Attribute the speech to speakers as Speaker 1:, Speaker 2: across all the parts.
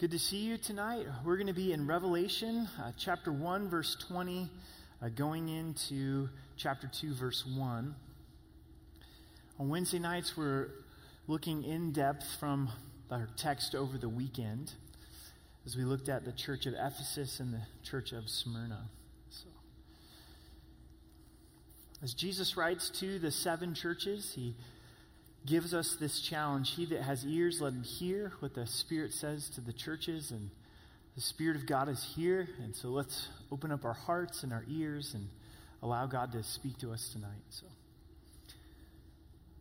Speaker 1: Good to see you tonight. We're going to be in Revelation uh, chapter 1, verse 20, uh, going into chapter 2, verse 1. On Wednesday nights, we're looking in depth from our text over the weekend as we looked at the church of Ephesus and the church of Smyrna. So, as Jesus writes to the seven churches, he gives us this challenge. He that has ears, let him hear what the Spirit says to the churches. And the Spirit of God is here. And so let's open up our hearts and our ears and allow God to speak to us tonight. So,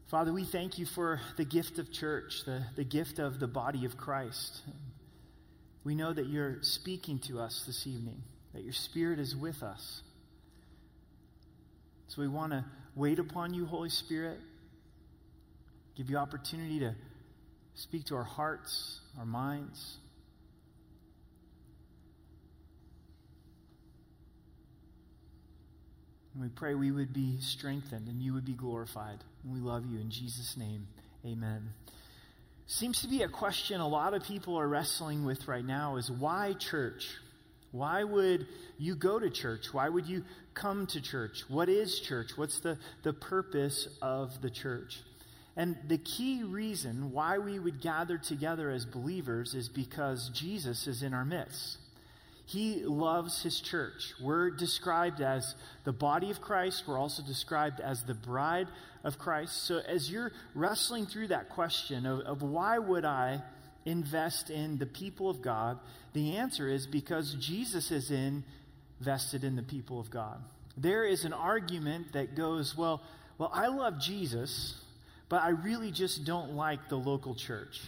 Speaker 1: Father, we thank you for the gift of church, the, the gift of the body of Christ. We know that you're speaking to us this evening, that your Spirit is with us. So we want to wait upon you, Holy Spirit give you opportunity to speak to our hearts, our minds. And we pray we would be strengthened and you would be glorified. And we love you in Jesus' name. Amen. Seems to be a question a lot of people are wrestling with right now is why church? Why would you go to church? Why would you come to church? What is church? What's the, the purpose of the church? And the key reason why we would gather together as believers is because Jesus is in our midst. He loves his church. We're described as the body of Christ. We're also described as the bride of Christ. So as you're wrestling through that question of, of why would I invest in the people of God, the answer is because Jesus is invested in the people of God. There is an argument that goes, well, well, I love Jesus, but I really just don't like the local church.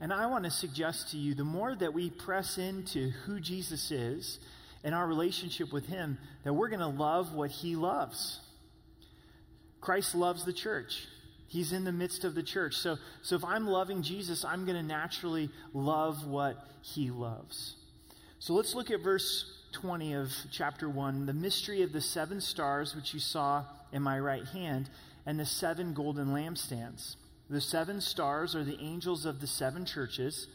Speaker 1: And I want to suggest to you the more that we press into who Jesus is and our relationship with Him, that we're going to love what He loves. Christ loves the church. He's in the midst of the church. So, so if I'm loving Jesus, I'm going to naturally love what he loves. So let's look at verse 20 of chapter 1, the mystery of the seven stars, which you saw in my right hand and the seven golden lampstands. The seven stars are the angels of the seven churches,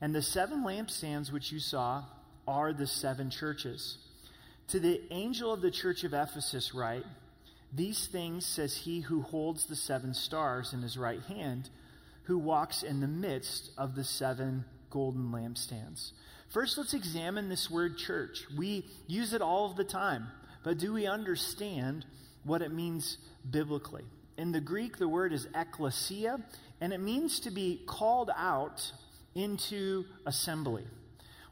Speaker 1: and the seven lampstands which you saw are the seven churches. To the angel of the church of Ephesus, write, These things says he who holds the seven stars in his right hand, who walks in the midst of the seven golden lampstands. First, let's examine this word church. We use it all of the time, but do we understand what it means biblically. In the Greek, the word is ekklesia, and it means to be called out into assembly.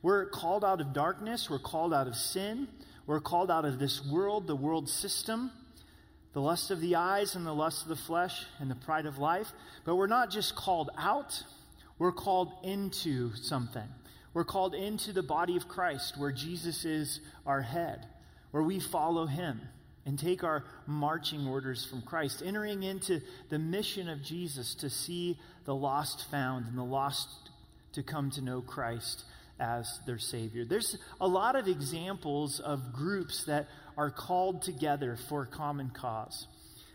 Speaker 1: We're called out of darkness, we're called out of sin, we're called out of this world, the world system, the lust of the eyes and the lust of the flesh and the pride of life. But we're not just called out, we're called into something. We're called into the body of Christ, where Jesus is our head, where we follow him and take our marching orders from Christ, entering into the mission of Jesus to see the lost found and the lost to come to know Christ as their Savior. There's a lot of examples of groups that are called together for a common cause.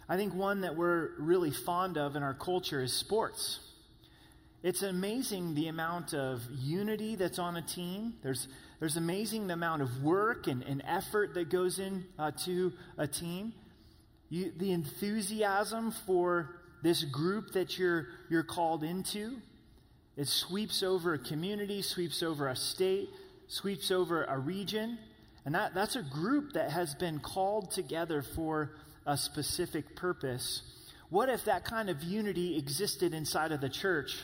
Speaker 1: I think one that we're really fond of in our culture is sports. It's amazing the amount of unity that's on a team. There's there's amazing the amount of work and, and effort that goes into uh, a team. You, the enthusiasm for this group that you're, you're called into, it sweeps over a community, sweeps over a state, sweeps over a region. And that, that's a group that has been called together for a specific purpose. What if that kind of unity existed inside of the church?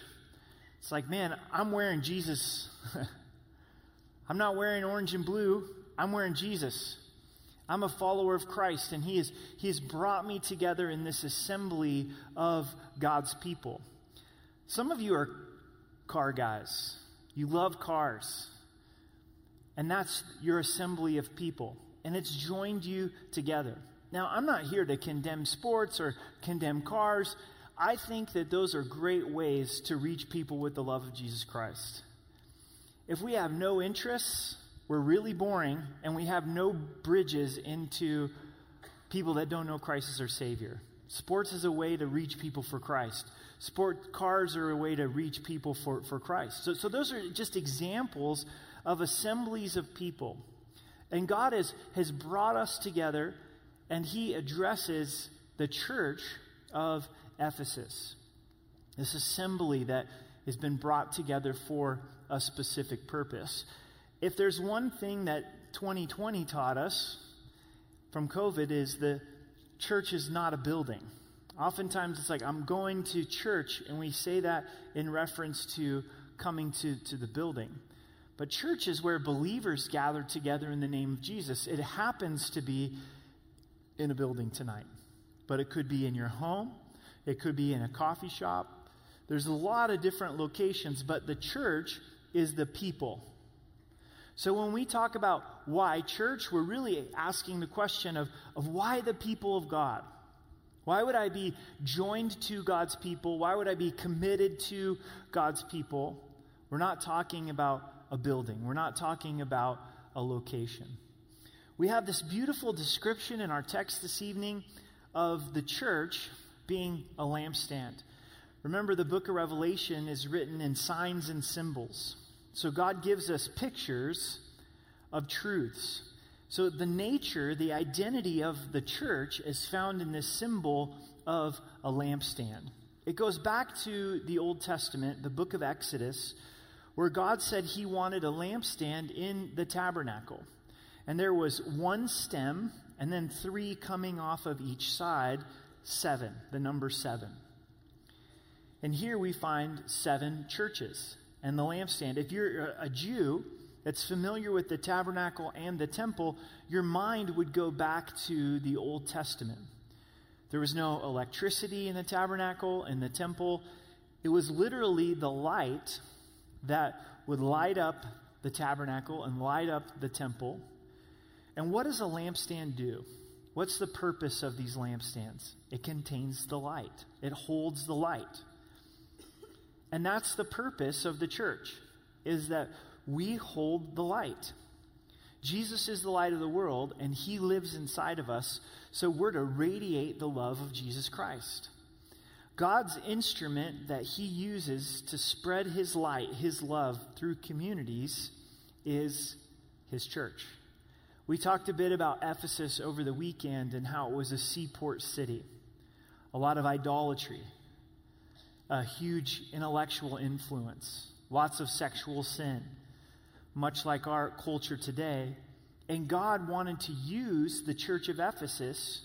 Speaker 1: It's like, man, I'm wearing Jesus. I'm not wearing orange and blue. I'm wearing Jesus. I'm a follower of Christ, and he, is, he has brought me together in this assembly of God's people. Some of you are car guys. You love cars. And that's your assembly of people. And it's joined you together. Now, I'm not here to condemn sports or condemn cars. I think that those are great ways to reach people with the love of Jesus Christ. If we have no interests, we're really boring, and we have no bridges into people that don't know Christ as our Savior. Sports is a way to reach people for Christ. Sport cars are a way to reach people for, for Christ. So, so those are just examples of assemblies of people. And God has, has brought us together, and He addresses the church of Ephesus. This assembly that has been brought together for a specific purpose. If there's one thing that 2020 taught us from COVID is the church is not a building. Oftentimes it's like, I'm going to church, and we say that in reference to coming to, to the building. But church is where believers gather together in the name of Jesus. It happens to be in a building tonight, but it could be in your home, it could be in a coffee shop. There's a lot of different locations, but the church is the people. So when we talk about why church, we're really asking the question of, of why the people of God? Why would I be joined to God's people? Why would I be committed to God's people? We're not talking about a building, we're not talking about a location. We have this beautiful description in our text this evening of the church being a lampstand. Remember, the book of Revelation is written in signs and symbols. So God gives us pictures of truths. So the nature, the identity of the church is found in this symbol of a lampstand. It goes back to the Old Testament, the book of Exodus, where God said he wanted a lampstand in the tabernacle. And there was one stem and then three coming off of each side, seven, the number seven. And here we find seven churches and the lampstand. If you're a Jew that's familiar with the tabernacle and the temple, your mind would go back to the Old Testament. There was no electricity in the tabernacle and the temple. It was literally the light that would light up the tabernacle and light up the temple. And what does a lampstand do? What's the purpose of these lampstands? It contains the light, it holds the light. And that's the purpose of the church is that we hold the light. Jesus is the light of the world and he lives inside of us, so we're to radiate the love of Jesus Christ. God's instrument that he uses to spread his light, his love through communities is his church. We talked a bit about Ephesus over the weekend and how it was a seaport city. A lot of idolatry, a huge intellectual influence, lots of sexual sin, much like our culture today. And God wanted to use the church of Ephesus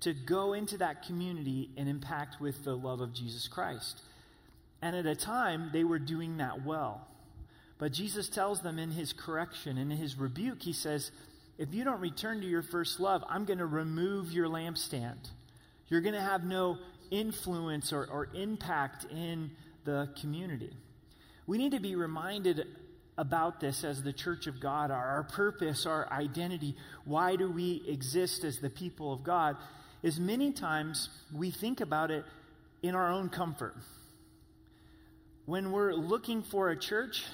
Speaker 1: to go into that community and impact with the love of Jesus Christ. And at a time, they were doing that well. But Jesus tells them in his correction and in his rebuke, he says, If you don't return to your first love, I'm going to remove your lampstand. You're going to have no influence or, or impact in the community. We need to be reminded about this as the church of God, our, our purpose, our identity. Why do we exist as the people of God? is many times we think about it in our own comfort. When we're looking for a church,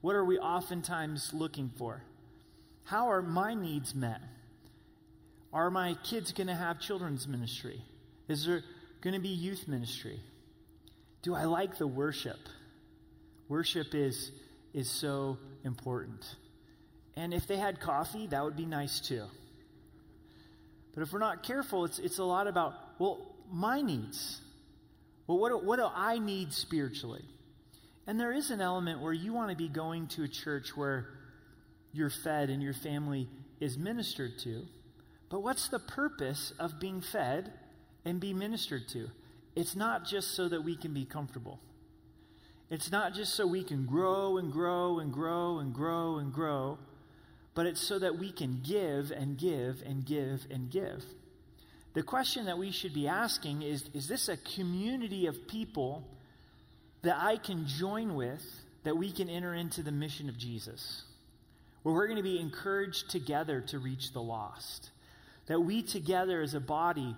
Speaker 1: what are we oftentimes looking for? How are my needs met? Are my kids going to have children's ministry? Is there going to be youth ministry? Do I like the worship? Worship is, is so important. And if they had coffee, that would be nice too. But if we're not careful, it's, it's a lot about, well, my needs. Well, what do, what do I need spiritually? And there is an element where you want to be going to a church where you're fed and your family is ministered to. But what's the purpose of being fed and be ministered to? It's not just so that we can be comfortable. It's not just so we can grow and grow and grow and grow and grow but it's so that we can give and give and give and give. The question that we should be asking is Is this a community of people that I can join with that we can enter into the mission of Jesus? Where we're going to be encouraged together to reach the lost. That we together as a body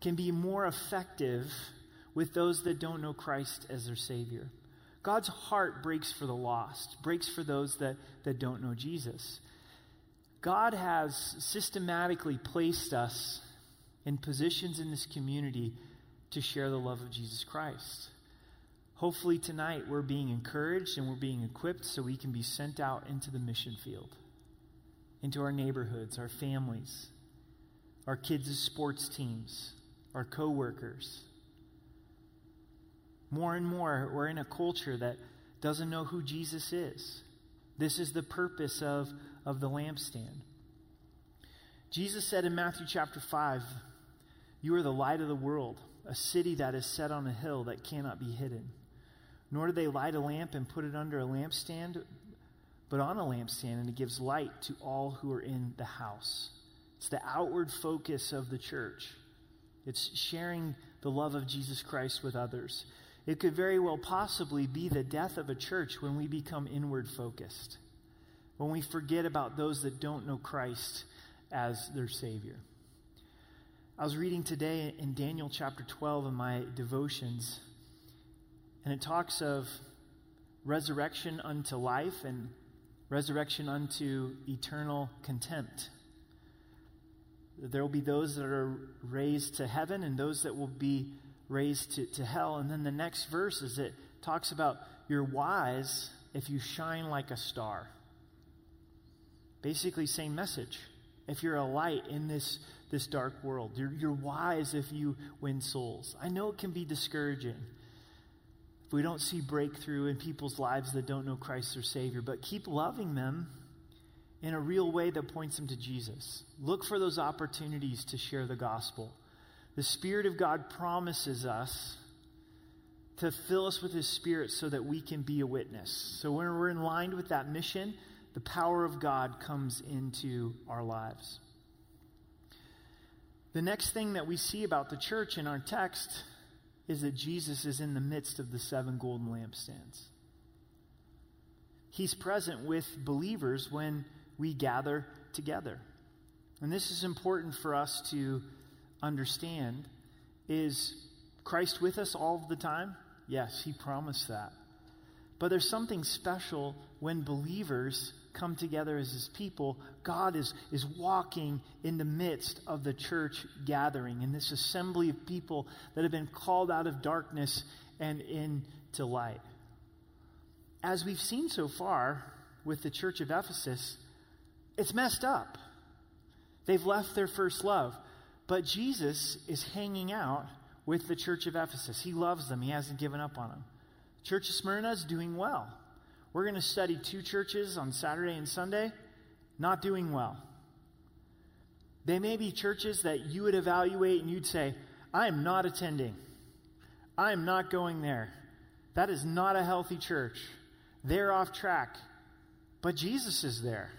Speaker 1: can be more effective with those that don't know Christ as their Savior. God's heart breaks for the lost, breaks for those that, that don't know Jesus. God has systematically placed us in positions in this community to share the love of Jesus Christ. Hopefully, tonight we're being encouraged and we're being equipped so we can be sent out into the mission field, into our neighborhoods, our families, our kids' sports teams, our coworkers. More and more, we're in a culture that doesn't know who Jesus is. This is the purpose of, of the lampstand. Jesus said in Matthew chapter 5, You are the light of the world, a city that is set on a hill that cannot be hidden. Nor do they light a lamp and put it under a lampstand, but on a lampstand, and it gives light to all who are in the house. It's the outward focus of the church. It's sharing the love of Jesus Christ with others. It could very well possibly be the death of a church when we become inward focused, when we forget about those that don't know Christ as their Savior. I was reading today in Daniel chapter 12 in my devotions, and it talks of resurrection unto life and resurrection unto eternal contempt. There will be those that are raised to heaven and those that will be raised to, to hell. And then the next verse is it talks about you're wise if you shine like a star. Basically, same message. If you're a light in this, this dark world, you're, you're wise if you win souls. I know it can be discouraging if we don't see breakthrough in people's lives that don't know Christ their Savior, but keep loving them in a real way that points them to Jesus. Look for those opportunities to share the gospel. The Spirit of God promises us to fill us with His Spirit so that we can be a witness. So when we're in line with that mission, the power of God comes into our lives. The next thing that we see about the church in our text is that Jesus is in the midst of the seven golden lampstands. He's present with believers when we gather together. And this is important for us to understand. Is Christ with us all the time? Yes, he promised that. But there's something special when believers come together as his people. God is, is walking in the midst of the church gathering, in this assembly of people that have been called out of darkness and into light. As we've seen so far with the church of Ephesus, it's messed up. They've left their first love. But Jesus is hanging out with the church of Ephesus. He loves them, he hasn't given up on them. Church of Smyrna is doing well. We're going to study two churches on Saturday and Sunday, not doing well. They may be churches that you would evaluate and you'd say, I am not attending. I am not going there. That is not a healthy church. They're off track. But Jesus is there.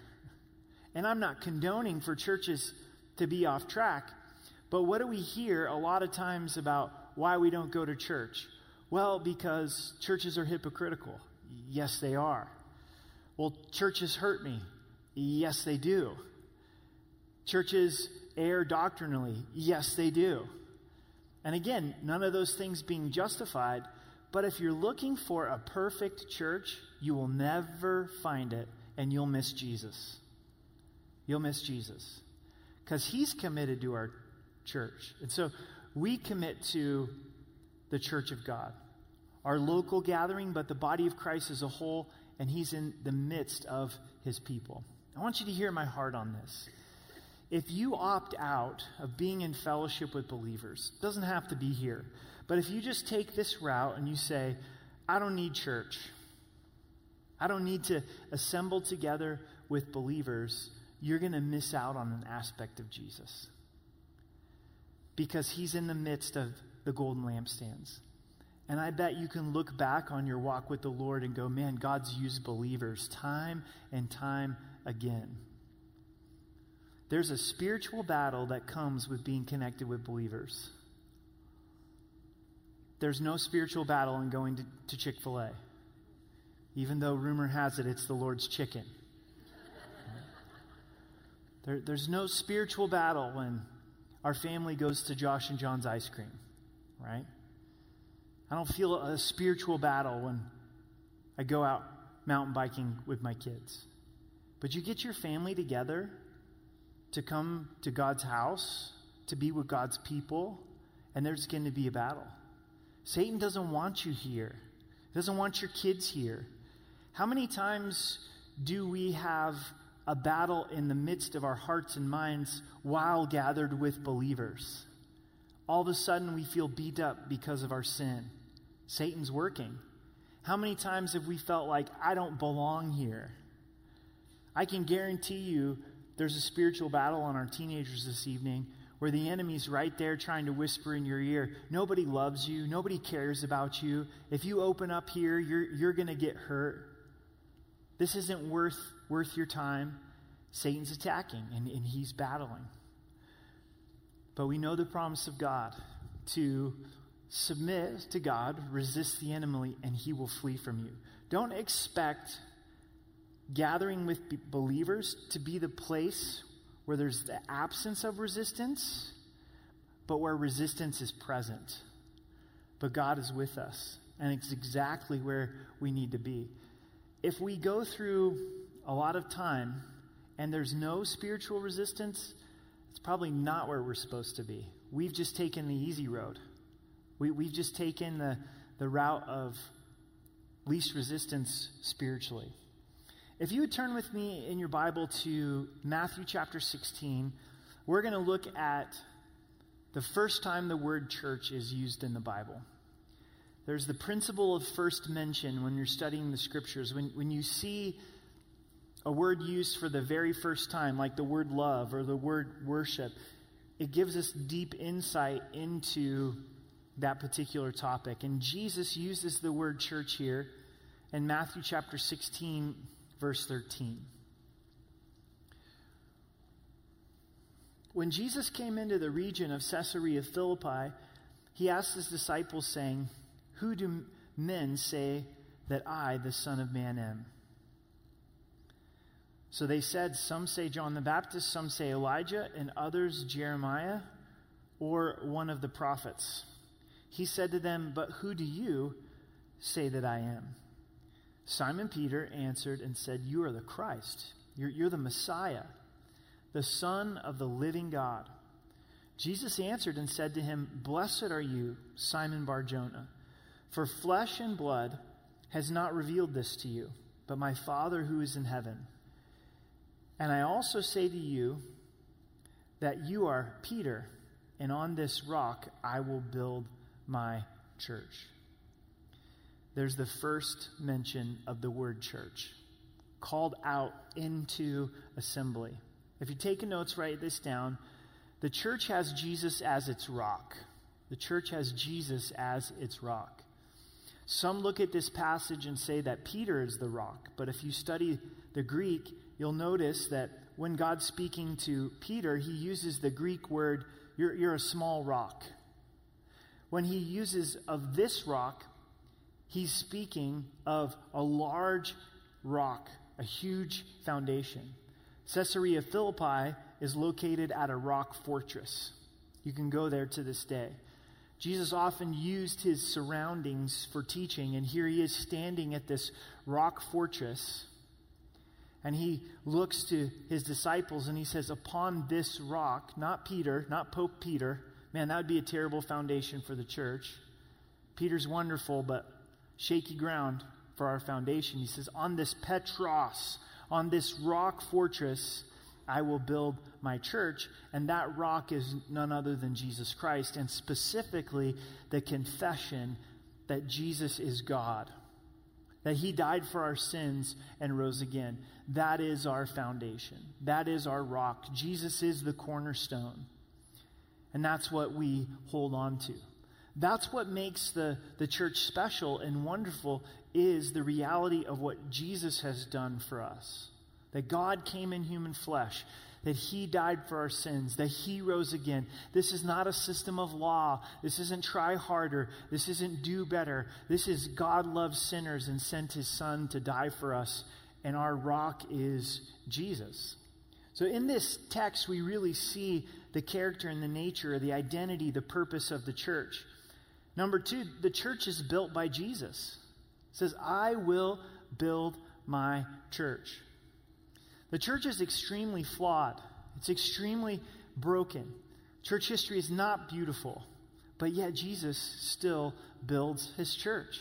Speaker 1: And I'm not condoning for churches to be off track. But what do we hear a lot of times about why we don't go to church? Well, because churches are hypocritical. Yes, they are. Well, churches hurt me. Yes, they do. Churches err doctrinally. Yes, they do. And again, none of those things being justified. But if you're looking for a perfect church, you will never find it and you'll miss Jesus you'll miss Jesus because he's committed to our church. And so we commit to the church of God, our local gathering, but the body of Christ as a whole, and he's in the midst of his people. I want you to hear my heart on this. If you opt out of being in fellowship with believers, doesn't have to be here, but if you just take this route and you say, I don't need church, I don't need to assemble together with believers, you're going to miss out on an aspect of Jesus. Because he's in the midst of the golden lampstands. And I bet you can look back on your walk with the Lord and go, man, God's used believers time and time again. There's a spiritual battle that comes with being connected with believers. There's no spiritual battle in going to, to Chick fil A, even though rumor has it it's the Lord's chicken. There, there's no spiritual battle when our family goes to Josh and John's ice cream, right? I don't feel a spiritual battle when I go out mountain biking with my kids. But you get your family together to come to God's house to be with God's people, and there's going to be a battle. Satan doesn't want you here, he doesn't want your kids here. How many times do we have a battle in the midst of our hearts and minds while gathered with believers? All of a sudden, we feel beat up because of our sin. Satan's working. How many times have we felt like, I don't belong here? I can guarantee you there's a spiritual battle on our teenagers this evening where the enemy's right there trying to whisper in your ear, nobody loves you, nobody cares about you. If you open up here, you're, you're going to get hurt. This isn't worth, worth your time. Satan's attacking and, and he's battling. But we know the promise of God to submit to God, resist the enemy, and he will flee from you. Don't expect gathering with believers to be the place where there's the absence of resistance, but where resistance is present. But God is with us, and it's exactly where we need to be. If we go through a lot of time and there's no spiritual resistance, it's probably not where we're supposed to be. We've just taken the easy road. We, we've just taken the, the route of least resistance spiritually. If you would turn with me in your Bible to Matthew chapter 16, we're going to look at the first time the word church is used in the Bible. There's the principle of first mention when you're studying the scriptures. When, when you see a word used for the very first time, like the word love or the word worship, it gives us deep insight into that particular topic. And Jesus uses the word church here in Matthew chapter 16, verse 13. When Jesus came into the region of Caesarea Philippi, he asked his disciples, saying, Who do men say that I, the Son of Man, am? So they said, Some say John the Baptist, some say Elijah, and others Jeremiah or one of the prophets. He said to them, But who do you say that I am? Simon Peter answered and said, You are the Christ. You're, you're the Messiah, the Son of the living God. Jesus answered and said to him, Blessed are you, Simon Barjona, for flesh and blood has not revealed this to you, but my Father who is in heaven. And I also say to you that you are Peter, and on this rock I will build my church there's the first mention of the word church, called out into assembly. If you're taking notes, write this down. The church has Jesus as its rock. The church has Jesus as its rock. Some look at this passage and say that Peter is the rock, but if you study the Greek, you'll notice that when God's speaking to Peter, he uses the Greek word, you're, you're a small rock. When he uses of this rock, he's speaking of a large rock, a huge foundation. Caesarea Philippi is located at a rock fortress. You can go there to this day. Jesus often used his surroundings for teaching, and here he is standing at this rock fortress. And he looks to his disciples and he says, Upon this rock, not Peter, not Pope Peter, man, that would be a terrible foundation for the church. Peter's wonderful, but shaky ground for our foundation. He says, On this Petros, on this rock fortress, I will build my church. And that rock is none other than Jesus Christ, and specifically the confession that Jesus is God, that he died for our sins and rose again. That is our foundation, that is our rock. Jesus is the cornerstone. And that's what we hold on to. That's what makes the, the church special and wonderful is the reality of what Jesus has done for us. That God came in human flesh, that he died for our sins, that he rose again. This is not a system of law. This isn't try harder. This isn't do better. This is God loves sinners and sent his son to die for us, and our rock is Jesus. So in this text, we really see the character and the nature, the identity, the purpose of the church. Number two, the church is built by Jesus. It says, I will build my church. The church is extremely flawed, it's extremely broken. Church history is not beautiful, but yet Jesus still builds his church.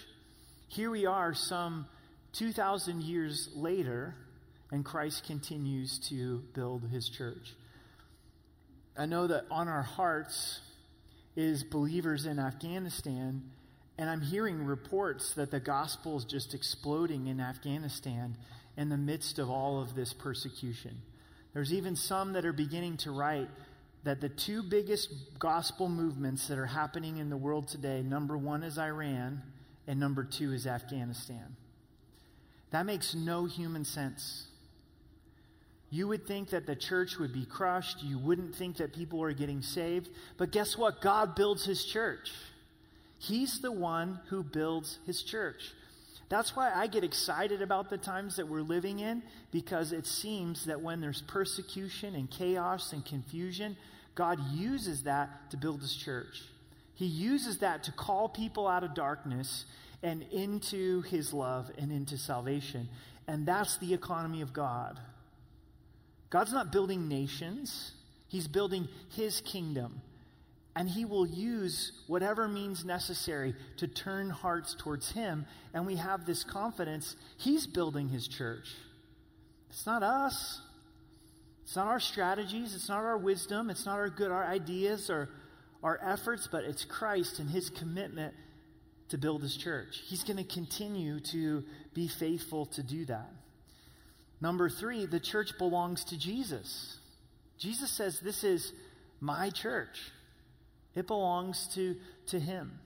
Speaker 1: Here we are, some 2,000 years later, and Christ continues to build his church. I know that on our hearts is believers in Afghanistan, and I'm hearing reports that the gospel is just exploding in Afghanistan in the midst of all of this persecution. There's even some that are beginning to write that the two biggest gospel movements that are happening in the world today number one is Iran, and number two is Afghanistan. That makes no human sense. You would think that the church would be crushed. You wouldn't think that people are getting saved. But guess what? God builds his church. He's the one who builds his church. That's why I get excited about the times that we're living in because it seems that when there's persecution and chaos and confusion, God uses that to build his church. He uses that to call people out of darkness and into his love and into salvation. And that's the economy of God. God's not building nations, he's building his kingdom and he will use whatever means necessary to turn hearts towards him. And we have this confidence he's building his church. It's not us. It's not our strategies. It's not our wisdom. It's not our good, our ideas or our efforts, but it's Christ and his commitment to build his church. He's going to continue to be faithful to do that. Number three, the church belongs to Jesus. Jesus says, This is my church. It belongs to, to Him.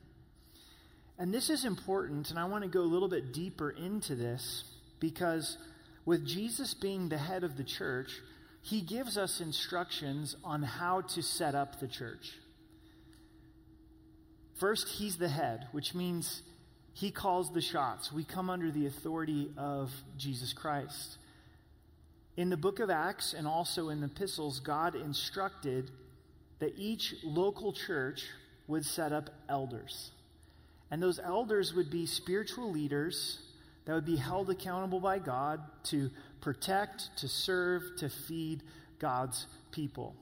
Speaker 1: And this is important, and I want to go a little bit deeper into this because with Jesus being the head of the church, He gives us instructions on how to set up the church. First, He's the head, which means He calls the shots. We come under the authority of Jesus Christ. In the book of Acts and also in the epistles, God instructed that each local church would set up elders. And those elders would be spiritual leaders that would be held accountable by God to protect, to serve, to feed God's people.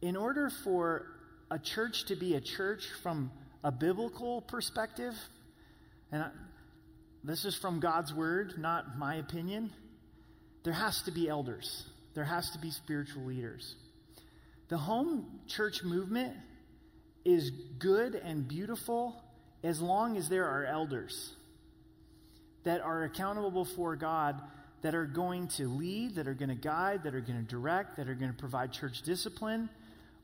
Speaker 1: In order for a church to be a church from a biblical perspective, and this is from God's word, not my opinion, there has to be elders, there has to be spiritual leaders. The home church movement is good and beautiful as long as there are elders that are accountable before God, that are going to lead, that are going to guide, that are going to direct, that are going to provide church discipline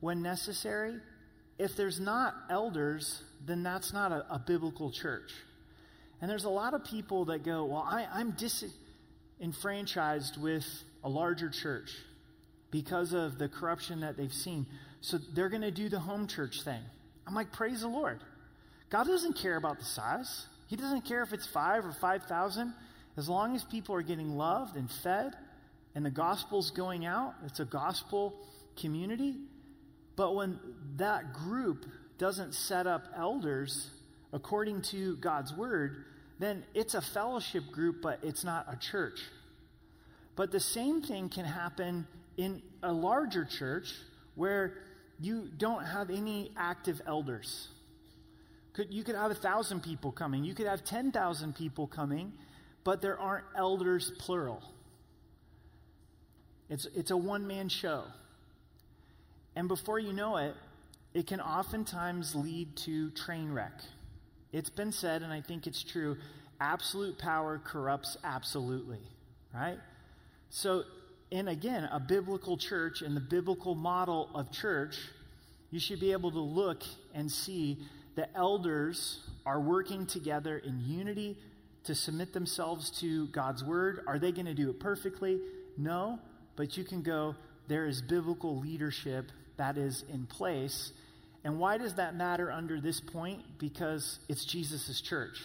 Speaker 1: when necessary. If there's not elders, then that's not a, a biblical church. And there's a lot of people that go, Well, I, I'm disenfranchised with a larger church because of the corruption that they've seen. So they're going to do the home church thing. I'm like, praise the Lord. God doesn't care about the size. He doesn't care if it's five or 5,000. As long as people are getting loved and fed and the gospel's going out, it's a gospel community. But when that group doesn't set up elders according to God's word, then it's a fellowship group, but it's not a church. But the same thing can happen in a larger church where you don't have any active elders. Could, you could have a thousand people coming, you could have 10,000 people coming, but there aren't elders, plural. It's, it's a one man show. And before you know it, it can oftentimes lead to train wreck. It's been said, and I think it's true absolute power corrupts absolutely, right? So in, again, a biblical church and the biblical model of church, you should be able to look and see the elders are working together in unity to submit themselves to God's word. Are they going to do it perfectly? No, but you can go, there is biblical leadership that is in place. And why does that matter under this point? Because it's Jesus' church.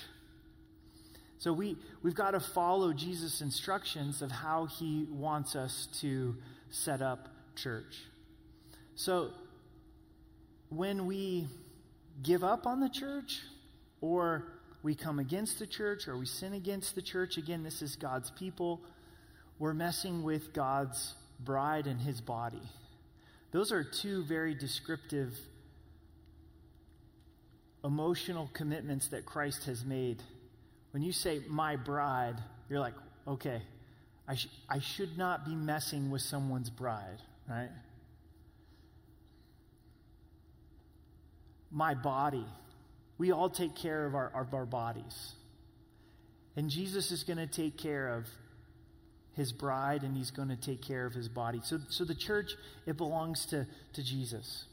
Speaker 1: So we, we've got to follow Jesus' instructions of how he wants us to set up church. So when we give up on the church, or we come against the church, or we sin against the church, again, this is God's people, we're messing with God's bride and his body. Those are two very descriptive emotional commitments that Christ has made. When you say, my bride, you're like, okay, I, sh- I should not be messing with someone's bride, right? My body. We all take care of our, of our bodies. And Jesus is going to take care of his bride and he's going to take care of his body. So, so the church, it belongs to, to Jesus.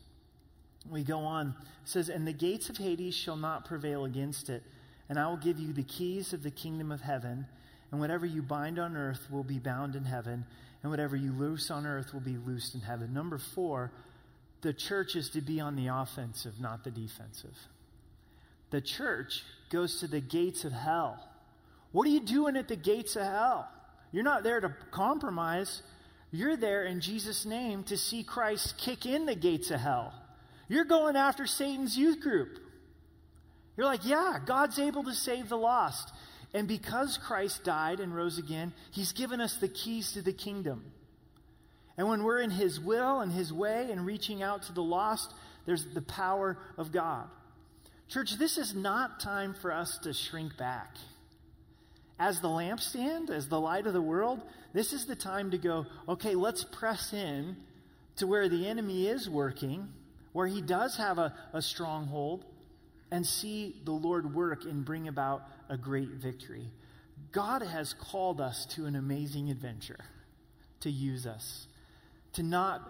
Speaker 1: We go on. It says, And the gates of Hades shall not prevail against it. And I will give you the keys of the kingdom of heaven. And whatever you bind on earth will be bound in heaven. And whatever you loose on earth will be loosed in heaven. Number four, the church is to be on the offensive, not the defensive. The church goes to the gates of hell. What are you doing at the gates of hell? You're not there to compromise. You're there in Jesus' name to see Christ kick in the gates of hell. You're going after Satan's youth group. You're like, yeah, God's able to save the lost. And because Christ died and rose again, he's given us the keys to the kingdom. And when we're in his will and his way and reaching out to the lost, there's the power of God. Church, this is not time for us to shrink back as the lampstand, as the light of the world, this is the time to go, okay, let's press in to where the enemy is working, where he does have a, a stronghold, and see the Lord work and bring about a great victory. God has called us to an amazing adventure to use us, to not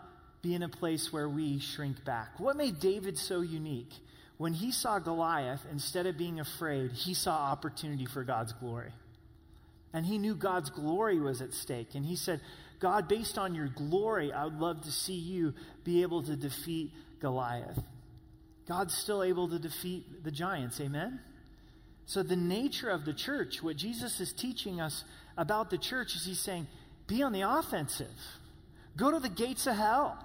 Speaker 1: be in a place where we shrink back. What made David so unique? When he saw Goliath, instead of being afraid, he saw opportunity for God's glory. And he knew God's glory was at stake. And he said, God, based on your glory, I would love to see you be able to defeat Goliath. God's still able to defeat the giants. Amen? So, the nature of the church, what Jesus is teaching us about the church, is he's saying, be on the offensive. Go to the gates of hell.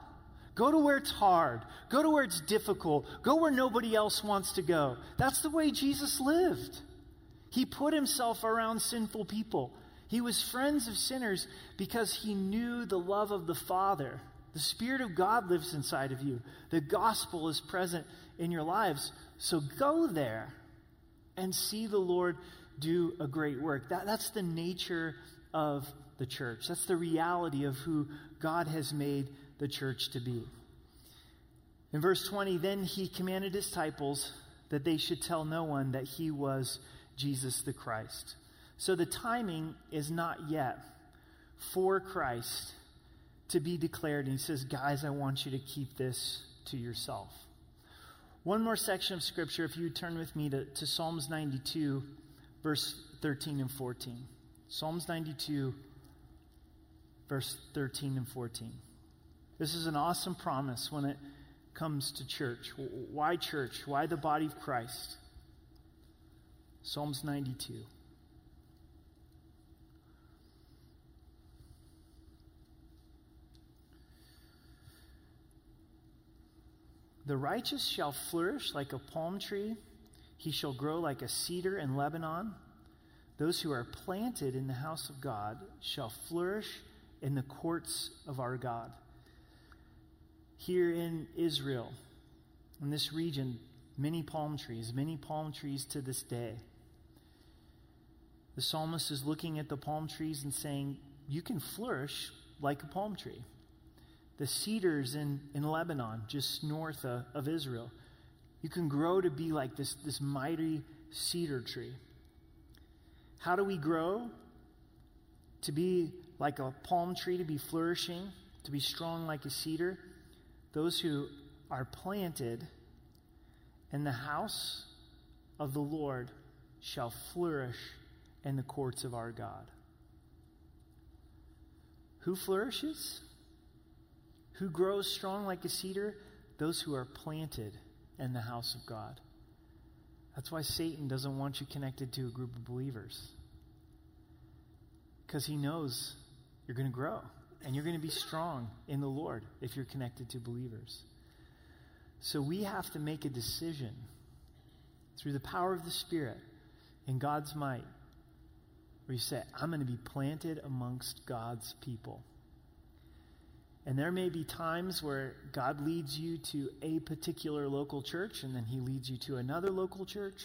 Speaker 1: Go to where it's hard. Go to where it's difficult. Go where nobody else wants to go. That's the way Jesus lived. He put himself around sinful people. He was friends of sinners because he knew the love of the Father. The Spirit of God lives inside of you. The gospel is present in your lives. So go there and see the Lord do a great work. That, that's the nature of the church. That's the reality of who God has made the church to be. In verse 20, then he commanded his disciples that they should tell no one that he was Jesus the Christ. So the timing is not yet for Christ to be declared. And he says, Guys, I want you to keep this to yourself. One more section of scripture, if you would turn with me to, to Psalms 92, verse 13 and 14. Psalms 92, verse 13 and 14. This is an awesome promise when it comes to church. Why church? Why the body of Christ? Psalms 92. The righteous shall flourish like a palm tree, he shall grow like a cedar in Lebanon. Those who are planted in the house of God shall flourish in the courts of our God. Here in Israel, in this region, many palm trees, many palm trees to this day. The psalmist is looking at the palm trees and saying, You can flourish like a palm tree. The cedars in, in Lebanon, just north of, of Israel, you can grow to be like this, this mighty cedar tree. How do we grow? To be like a palm tree, to be flourishing, to be strong like a cedar. Those who are planted in the house of the Lord shall flourish in the courts of our God. Who flourishes? Who grows strong like a cedar? Those who are planted in the house of God. That's why Satan doesn't want you connected to a group of believers. Because he knows you're going to grow and you're going to be strong in the Lord if you're connected to believers. So we have to make a decision through the power of the Spirit and God's might where you say, I'm going to be planted amongst God's people. And there may be times where God leads you to a particular local church and then he leads you to another local church.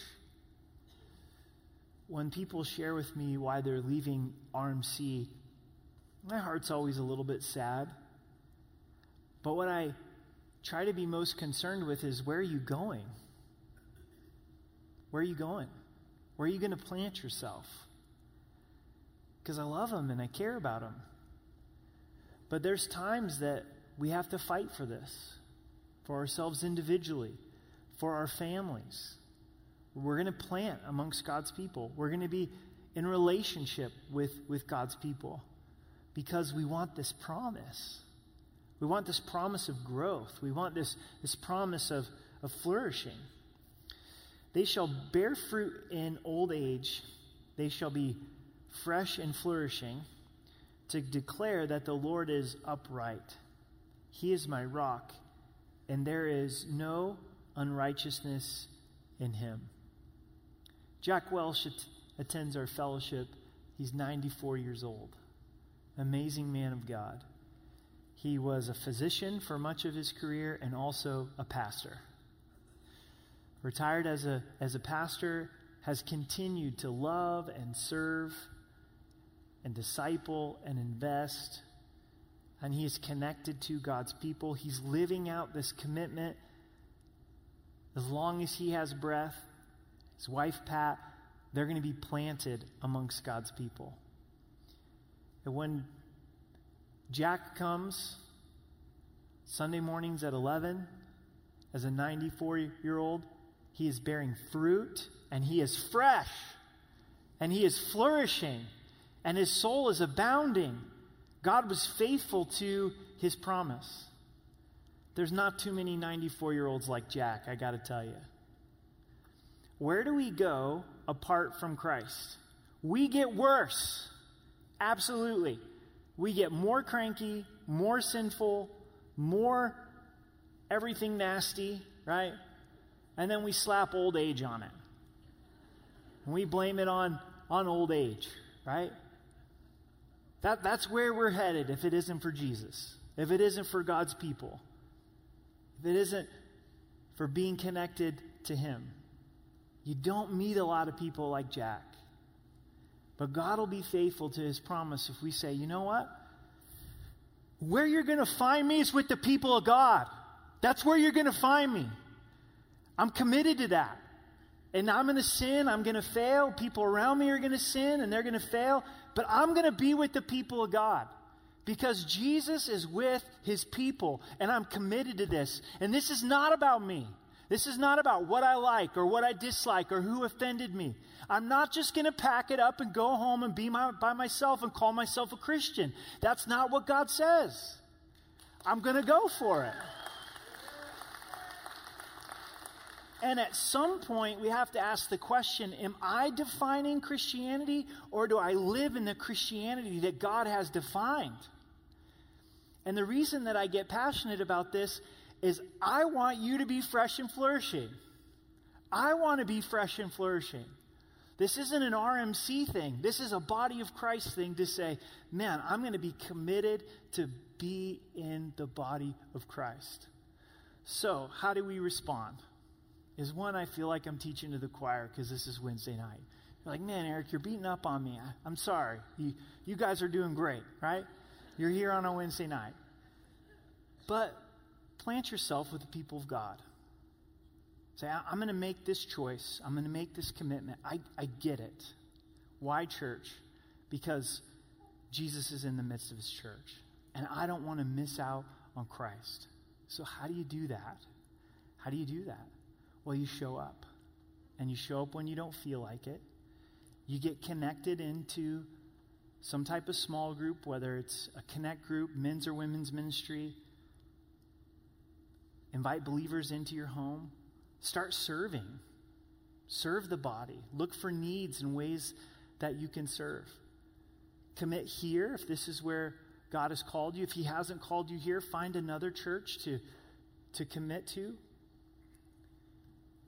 Speaker 1: When people share with me why they're leaving RMC, my heart's always a little bit sad. But what I try to be most concerned with is where are you going? Where are you going? Where are you going to plant yourself? Because I love them and I care about them. But there's times that we have to fight for this, for ourselves individually, for our families. We're going to plant amongst God's people. We're going to be in relationship with, with God's people because we want this promise. We want this promise of growth. We want this, this promise of, of flourishing. They shall bear fruit in old age, they shall be fresh and flourishing to declare that the Lord is upright. He is my rock, and there is no unrighteousness in him. Jack Welsh attends our fellowship. He's 94 years old. Amazing man of God. He was a physician for much of his career and also a pastor. Retired as a, as a pastor, has continued to love and serve and disciple and invest. And he is connected to God's people. He's living out this commitment as long as he has breath. His wife, Pat, they're going to be planted amongst God's people. And when Jack comes Sunday mornings at 11 as a 94 year old, he is bearing fruit and he is fresh and he is flourishing and his soul is abounding. God was faithful to his promise. There's not too many 94 year olds like Jack, I got to tell you. Where do we go apart from Christ? We get worse. Absolutely. We get more cranky, more sinful, more everything nasty, right? And then we slap old age on it. And we blame it on, on old age, right? That, that's where we're headed if it isn't for Jesus, if it isn't for God's people, if it isn't for being connected to Him. You don't meet a lot of people like Jack. But God will be faithful to His promise if we say, you know what? Where you're going to find me is with the people of God. That's where you're going to find me. I'm committed to that. And I'm going to sin. I'm going to fail. People around me are going to sin and they're going to fail. But I'm going to be with the people of God because Jesus is with his people. And I'm committed to this. And this is not about me. This is not about what I like or what I dislike or who offended me. I'm not just going to pack it up and go home and be my, by myself and call myself a Christian. That's not what God says. I'm going to go for it. And at some point, we have to ask the question Am I defining Christianity or do I live in the Christianity that God has defined? And the reason that I get passionate about this is I want you to be fresh and flourishing. I want to be fresh and flourishing. This isn't an RMC thing. This is a body of Christ thing to say, man, I'm going to be committed to be in the body of Christ. So, how do we respond? Is one I feel like I'm teaching to the choir because this is Wednesday night. You're like, man, Eric, you're beating up on me. I, am sorry. You, you guys are doing great, right? You're here on a Wednesday night. But plant yourself with the people of God. Say, I'm going to make this choice. I'm going to make this commitment. I, I get it. Why church? Because Jesus is in the midst of his church. And I don't want to miss out on Christ. So, how do you do that? How do you do that? Well, you show up. And you show up when you don't feel like it. You get connected into some type of small group, whether it's a connect group, men's or women's ministry. Invite believers into your home. Start serving. Serve the body. Look for needs and ways that you can serve. Commit here if this is where God has called you. If He hasn't called you here, find another church to, to commit to.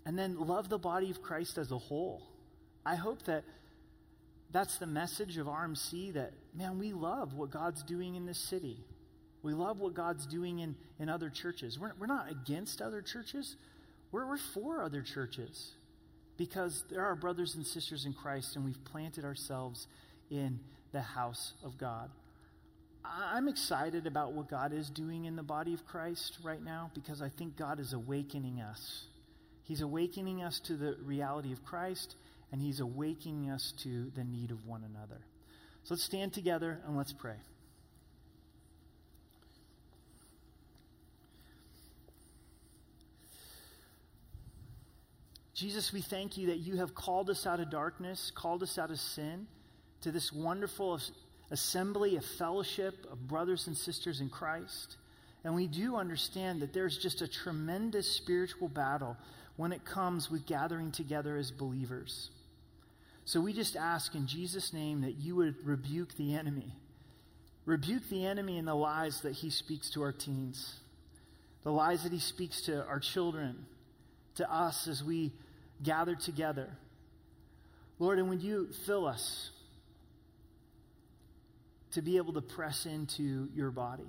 Speaker 1: And then love the body of Christ as a whole. I hope that that's the message of RMC that, man, we love what God's doing in this city. We love what God's doing in, in other churches. We're, we're not against other churches, we're, we're for other churches because there are brothers and sisters in Christ, and we've planted ourselves in the house of God. I'm excited about what God is doing in the body of Christ right now because I think God is awakening us. He's awakening us to the reality of Christ, and He's awakening us to the need of one another. So let's stand together and let's pray. Jesus, we thank you that you have called us out of darkness, called us out of sin to this wonderful assembly, a fellowship of brothers and sisters in Christ. And we do understand that there's just a tremendous spiritual battle when it comes with gathering together as believers. So we just ask in Jesus' name that you would rebuke the enemy. Rebuke the enemy in the lies that he speaks to our teens, the lies that he speaks to our children, to us as we gather together. Lord, and would you fill us to be able to press into your body?